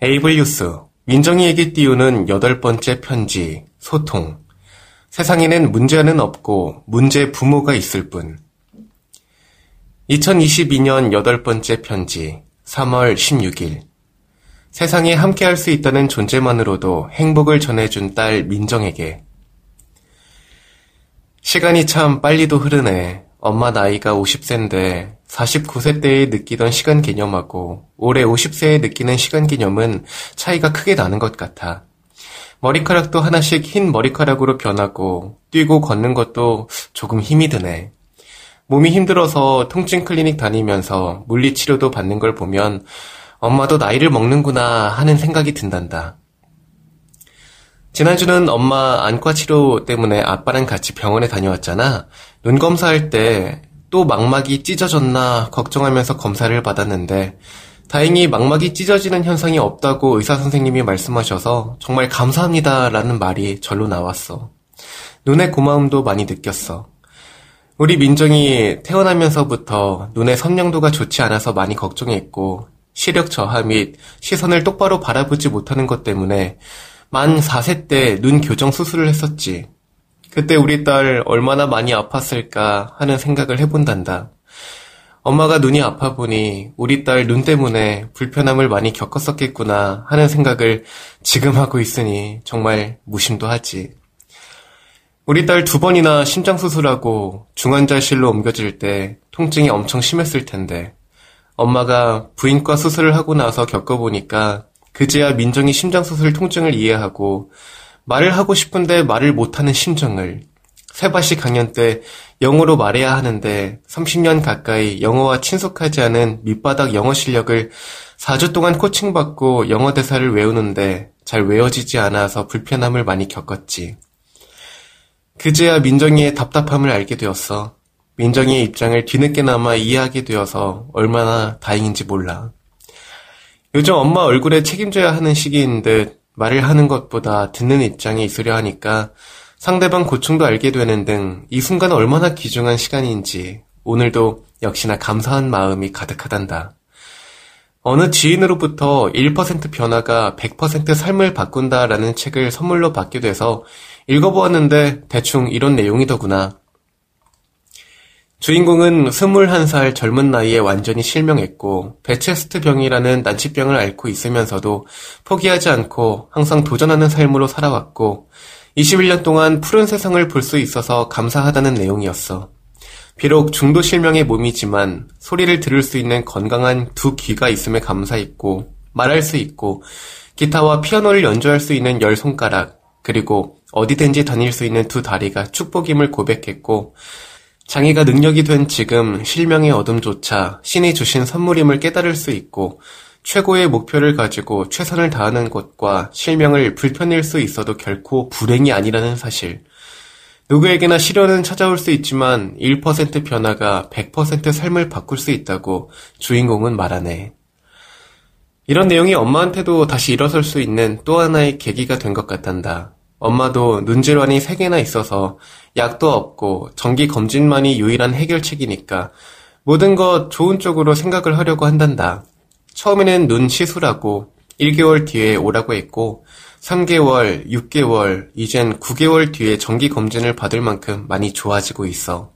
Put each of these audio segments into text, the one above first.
에이블 뉴스. 민정이에게 띄우는 여덟 번째 편지 소통. 세상에는 문제는 없고 문제 부모가 있을 뿐. 2022년 여덟 번째 편지 3월 16일. 세상에 함께할 수 있다는 존재만으로도 행복을 전해준 딸 민정에게. 시간이 참 빨리도 흐르네. 엄마 나이가 50세인데 49세 때에 느끼던 시간 개념하고 올해 50세에 느끼는 시간 개념은 차이가 크게 나는 것 같아. 머리카락도 하나씩 흰 머리카락으로 변하고 뛰고 걷는 것도 조금 힘이 드네. 몸이 힘들어서 통증 클리닉 다니면서 물리치료도 받는 걸 보면 엄마도 나이를 먹는구나 하는 생각이 든단다. 지난주는 엄마 안과 치료 때문에 아빠랑 같이 병원에 다녀왔잖아. 눈 검사할 때 또 망막이 찢어졌나 걱정하면서 검사를 받았는데 다행히 망막이 찢어지는 현상이 없다고 의사 선생님이 말씀하셔서 정말 감사합니다라는 말이 절로 나왔어. 눈의 고마움도 많이 느꼈어. 우리 민정이 태어나면서부터 눈의 선명도가 좋지 않아서 많이 걱정했고 시력 저하 및 시선을 똑바로 바라보지 못하는 것 때문에 만 4세 때 눈 교정 수술을 했었지. 그때 우리 딸 얼마나 많이 아팠을까 하는 생각을 해본단다. 엄마가 눈이 아파 보니 우리 딸 눈 때문에 불편함을 많이 겪었었겠구나 하는 생각을 지금 하고 있으니 정말 무심도 하지. 우리 딸 두 번이나 심장 수술하고 중환자실로 옮겨질 때 통증이 엄청 심했을 텐데 엄마가 부인과 수술을 하고 나서 겪어보니까 그제야 민정이 심장수술 통증을 이해하고 말을 하고 싶은데 말을 못하는 심정을 세바시 강연 때 영어로 말해야 하는데 30년 가까이 영어와 친숙하지 않은 밑바닥 영어 실력을 4주 동안 코칭받고 영어 대사를 외우는데 잘 외워지지 않아서 불편함을 많이 겪었지. 그제야 민정이의 답답함을 알게 되었어. 민정이의 입장을 뒤늦게나마 이해하게 되어서 얼마나 다행인지 몰라. 요즘 엄마 얼굴에 책임져야 하는 시기인 듯 말을 하는 것보다 듣는 입장에 있으려 하니까 상대방 고충도 알게 되는 등 이 순간 얼마나 귀중한 시간인지 오늘도 역시나 감사한 마음이 가득하단다. 어느 지인으로부터 1% 변화가 100% 삶을 바꾼다라는 책을 선물로 받게 돼서 읽어보았는데 대충 이런 내용이더구나. 주인공은 21살 젊은 나이에 완전히 실명했고 베체스트 병이라는 난치병을 앓고 있으면서도 포기하지 않고 항상 도전하는 삶으로 살아왔고 21년 동안 푸른 세상을 볼 수 있어서 감사하다는 내용이었어. 비록 중도 실명의 몸이지만 소리를 들을 수 있는 건강한 두 귀가 있음에 감사했고 말할 수 있고 기타와 피아노를 연주할 수 있는 열 손가락 그리고 어디든지 다닐 수 있는 두 다리가 축복임을 고백했고 장애가 능력이 된 지금 실명의 어둠조차 신이 주신 선물임을 깨달을 수 있고 최고의 목표를 가지고 최선을 다하는 것과 실명을 불편일 수 있어도 결코 불행이 아니라는 사실. 누구에게나 시련은 찾아올 수 있지만 1% 변화가 100% 삶을 바꿀 수 있다고 주인공은 말하네. 이런 내용이 엄마한테도 다시 일어설 수 있는 또 하나의 계기가 된 것 같단다. 엄마도 눈질환이 3개나 있어서 약도 없고 정기 검진만이 유일한 해결책이니까 모든 것 좋은 쪽으로 생각을 하려고 한단다. 처음에는 눈 시술하고 1개월 뒤에 오라고 했고 3개월, 6개월, 이젠 9개월 뒤에 정기 검진을 받을 만큼 많이 좋아지고 있어.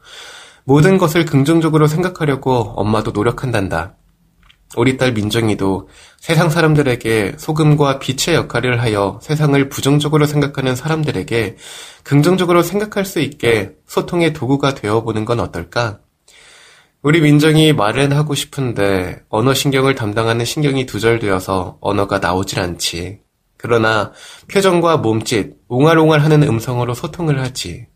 모든 것을 긍정적으로 생각하려고 엄마도 노력한단다. 우리 딸 민정이도 세상 사람들에게 소금과 빛의 역할을 하여 세상을 부정적으로 생각하는 사람들에게 긍정적으로 생각할 수 있게 소통의 도구가 되어보는 건 어떨까? 우리 민정이 말은 하고 싶은데 언어신경을 담당하는 신경이 두절되어서 언어가 나오질 않지. 그러나 표정과 몸짓, 옹알옹알 하는 음성으로 소통을 하지.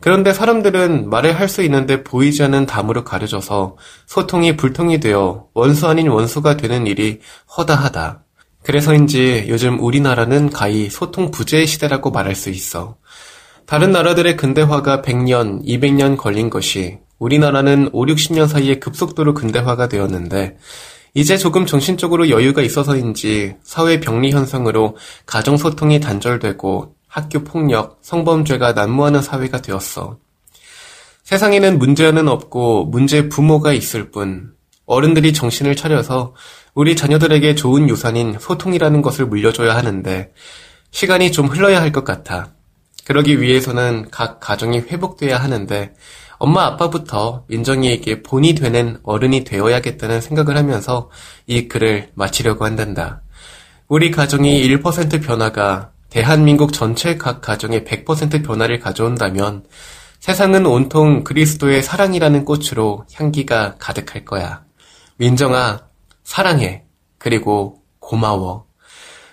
그런데 사람들은 말을 할 수 있는데 보이지 않는 담으로 가려져서 소통이 불통이 되어 원수 아닌 원수가 되는 일이 허다하다. 그래서인지 요즘 우리나라는 가히 소통 부재의 시대라고 말할 수 있어. 다른 나라들의 근대화가 100년, 200년 걸린 것이 우리나라는 5, 60년 사이에 급속도로 근대화가 되었는데 이제 조금 정신적으로 여유가 있어서인지 사회 병리 현상으로 가정 소통이 단절되고 학교 폭력, 성범죄가 난무하는 사회가 되었어. 세상에는 문제는 없고 문제 부모가 있을 뿐 어른들이 정신을 차려서 우리 자녀들에게 좋은 유산인 소통이라는 것을 물려줘야 하는데 시간이 좀 흘러야 할 것 같아. 그러기 위해서는 각 가정이 회복돼야 하는데 엄마 아빠부터 민정이에게 본이 되는 어른이 되어야겠다는 생각을 하면서 이 글을 마치려고 한단다. 우리 가정이 1% 변화가 대한민국 전체 각 가정의 100% 변화를 가져온다면 세상은 온통 그리스도의 사랑이라는 꽃으로 향기가 가득할 거야. 민정아, 사랑해. 그리고 고마워.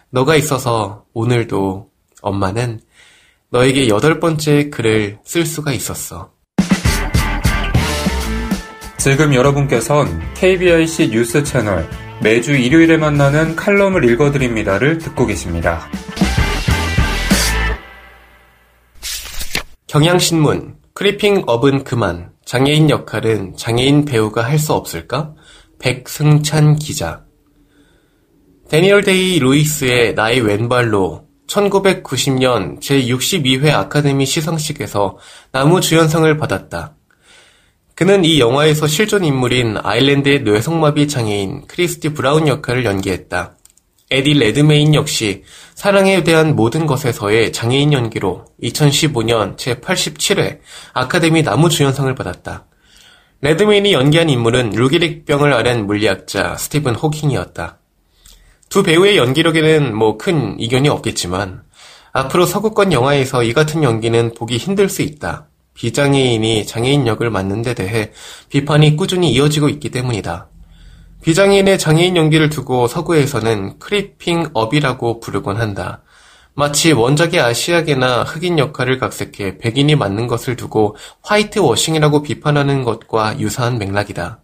너가 있어서 오늘도 엄마는 너에게 여덟 번째 글을 쓸 수가 있었어. 지금 여러분께선 KBIC 뉴스 채널 매주 일요일에 만나는 칼럼을 읽어드립니다를 듣고 계십니다. 경향신문 크리핑 업은 그만 장애인 역할은 장애인 배우가 할 수 없을까? 백승찬 기자 대니얼 데이 루이스의 나의 왼발로 1990년 제62회 아카데미 시상식에서 남우 주연상을 받았다. 그는 이 영화에서 실존 인물인 아일랜드의 뇌성마비 장애인 크리스티 브라운 역할을 연기했다. 에디 레드메인 역시 사랑에 대한 모든 것에서의 장애인 연기로 2015년 제87회 아카데미 남우주연상을 받았다. 레드메인이 연기한 인물은 루게릭병을 앓은 물리학자 스티븐 호킹이었다. 두 배우의 연기력에는 뭐 큰 이견이 없겠지만 앞으로 서구권 영화에서 이 같은 연기는 보기 힘들 수 있다. 비장애인이 장애인 역을 맡는 데 대해 비판이 꾸준히 이어지고 있기 때문이다. 비장애인의 장애인 연기를 두고 서구에서는 cripping up이라고 부르곤 한다. 마치 원작의 아시아계나 흑인 역할을 각색해 백인이 맡는 것을 두고 whitewashing이라고 비판하는 것과 유사한 맥락이다.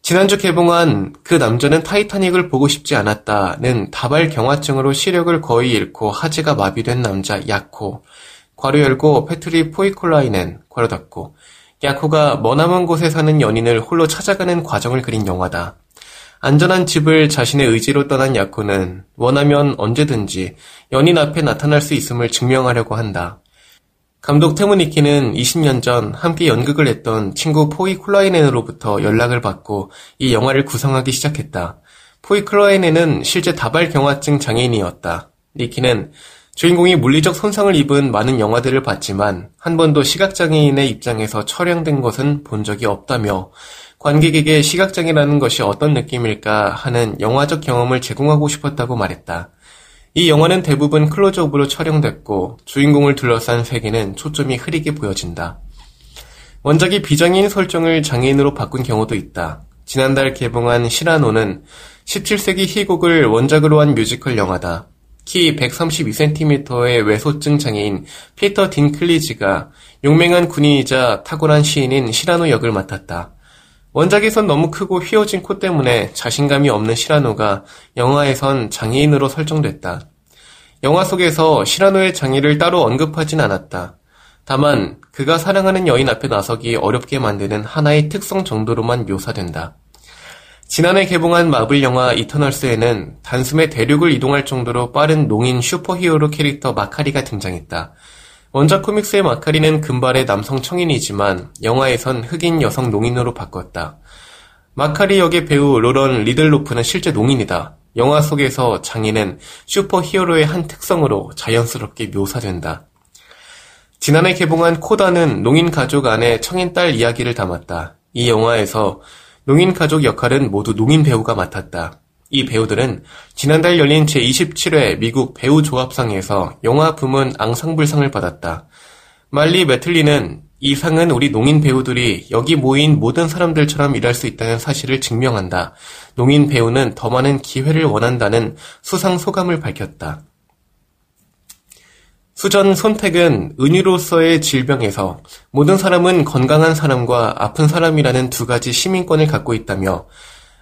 지난주 개봉한 그 남자는 타이타닉을 보고 싶지 않았다는 다발 경화증으로 시력을 거의 잃고 하지가 마비된 남자 야코. 괄호 열고 패트리 포이콜라이넨 괄호 닫고 야코가 머나먼 곳에 사는 연인을 홀로 찾아가는 과정을 그린 영화다. 안전한 집을 자신의 의지로 떠난 야코는 원하면 언제든지 연인 앞에 나타날 수 있음을 증명하려고 한다. 감독 테무니키는 20년 전 함께 연극을 했던 친구 포이 콜라이넨으로부터 연락을 받고 이 영화를 구성하기 시작했다. 포이 콜라이넨은 실제 다발 경화증 장애인이었다. 니키는 주인공이 물리적 손상을 입은 많은 영화들을 봤지만 한 번도 시각장애인의 입장에서 촬영된 것은 본 적이 없다며 관객에게 시각장애라는 것이 어떤 느낌일까 하는 영화적 경험을 제공하고 싶었다고 말했다. 이 영화는 대부분 클로즈업으로 촬영됐고 주인공을 둘러싼 세계는 초점이 흐리게 보여진다. 원작의 비장애인 설정을 장애인으로 바꾼 경우도 있다. 지난달 개봉한 시라노는 17세기 희곡을 원작으로 한 뮤지컬 영화다. 키 132cm의 왜소증 장애인 피터 딘클리지가 용맹한 군인이자 탁월한 시인인 시라노 역을 맡았다. 원작에선 너무 크고 휘어진 코 때문에 자신감이 없는 시라노가 영화에선 장애인으로 설정됐다. 영화 속에서 시라노의 장애를 따로 언급하진 않았다. 다만 그가 사랑하는 여인 앞에 나서기 어렵게 만드는 하나의 특성 정도로만 묘사된다. 지난해 개봉한 마블 영화 이터널스에는 단숨에 대륙을 이동할 정도로 빠른 농인 슈퍼히어로 캐릭터 마카리가 등장했다. 원작 코믹스의 마카리는 금발의 남성 청인이지만 영화에선 흑인 여성 농인으로 바꿨다. 마카리 역의 배우 로런 리들로프는 실제 농인이다. 영화 속에서 장인은 슈퍼히어로의 한 특성으로 자연스럽게 묘사된다. 지난해 개봉한 코다는 농인 가족 안에 청인 딸 이야기를 담았다. 이 영화에서 농인 가족 역할은 모두 농인 배우가 맡았다. 이 배우들은 지난달 열린 제27회 미국 배우 조합상에서 영화 부문 앙상블상을 받았다. 말리 매틀리는 이 상은 우리 농인 배우들이 여기 모인 모든 사람들처럼 일할 수 있다는 사실을 증명한다. 농인 배우는 더 많은 기회를 원한다는 수상 소감을 밝혔다. 수전 손택은 은유로서의 질병에서 모든 사람은 건강한 사람과 아픈 사람이라는 두 가지 시민권을 갖고 있다며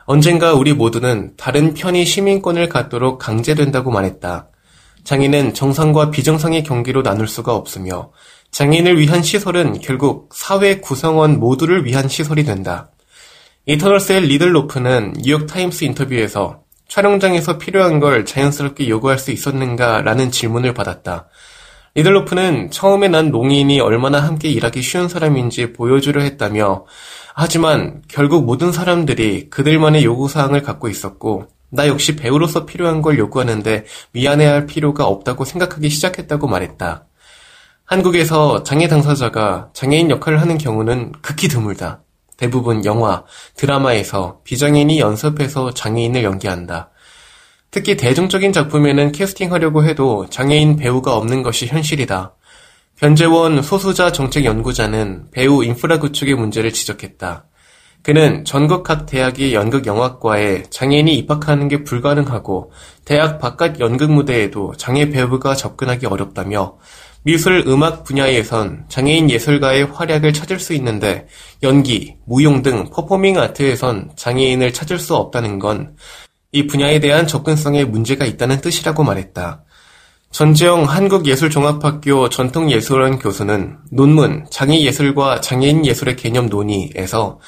언젠가 우리 모두는 다른 편의 시민권을 갖도록 강제된다고 말했다. 장애는 정상과 비정상의 경기로 나눌 수가 없으며 장애인을 위한 시설은 결국 사회 구성원 모두를 위한 시설이 된다. 이터널스의 리들로프는 뉴욕타임스 인터뷰에서 촬영장에서 필요한 걸 자연스럽게 요구할 수 있었는가 라는 질문을 받았다. 리들로프는 처음에 난 농인이 얼마나 함께 일하기 쉬운 사람인지 보여주려 했다며 하지만 결국 모든 사람들이 그들만의 요구사항을 갖고 있었고 나 역시 배우로서 필요한 걸 요구하는데 미안해할 필요가 없다고 생각하기 시작했다고 말했다. 한국에서 장애 당사자가 장애인 역할을 하는 경우는 극히 드물다. 대부분 영화, 드라마에서 비장애인이 연습해서 장애인을 연기한다. 특히 대중적인 작품에는 캐스팅하려고 해도 장애인 배우가 없는 것이 현실이다. 변재원 소수자 정책 연구자는 배우 인프라 구축의 문제를 지적했다. 그는 전국 각 대학의 연극 영화과에 장애인이 입학하는 게 불가능하고 대학 바깥 연극 무대에도 장애 배우가 접근하기 어렵다며 미술 음악 분야에선 장애인 예술가의 활약을 찾을 수 있는데 연기, 무용 등 퍼포밍 아트에선 장애인을 찾을 수 없다는 건 이 분야에 대한 접근성에 문제가 있다는 뜻이라고 말했다. 전지영 한국예술종합학교 전통예술원 교수는 논문 장애예술과 장애인 예술의 개념 논의에서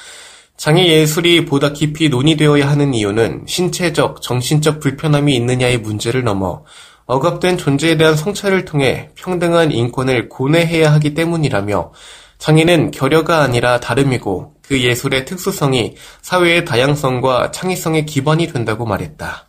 장애예술이 보다 깊이 논의되어야 하는 이유는 신체적, 정신적 불편함이 있느냐의 문제를 넘어 억압된 존재에 대한 성찰을 통해 평등한 인권을 고뇌해야 하기 때문이라며 장애는 결여가 아니라 다름이고 그 예술의 특수성이 사회의 다양성과 창의성의 기반이 된다고 말했다.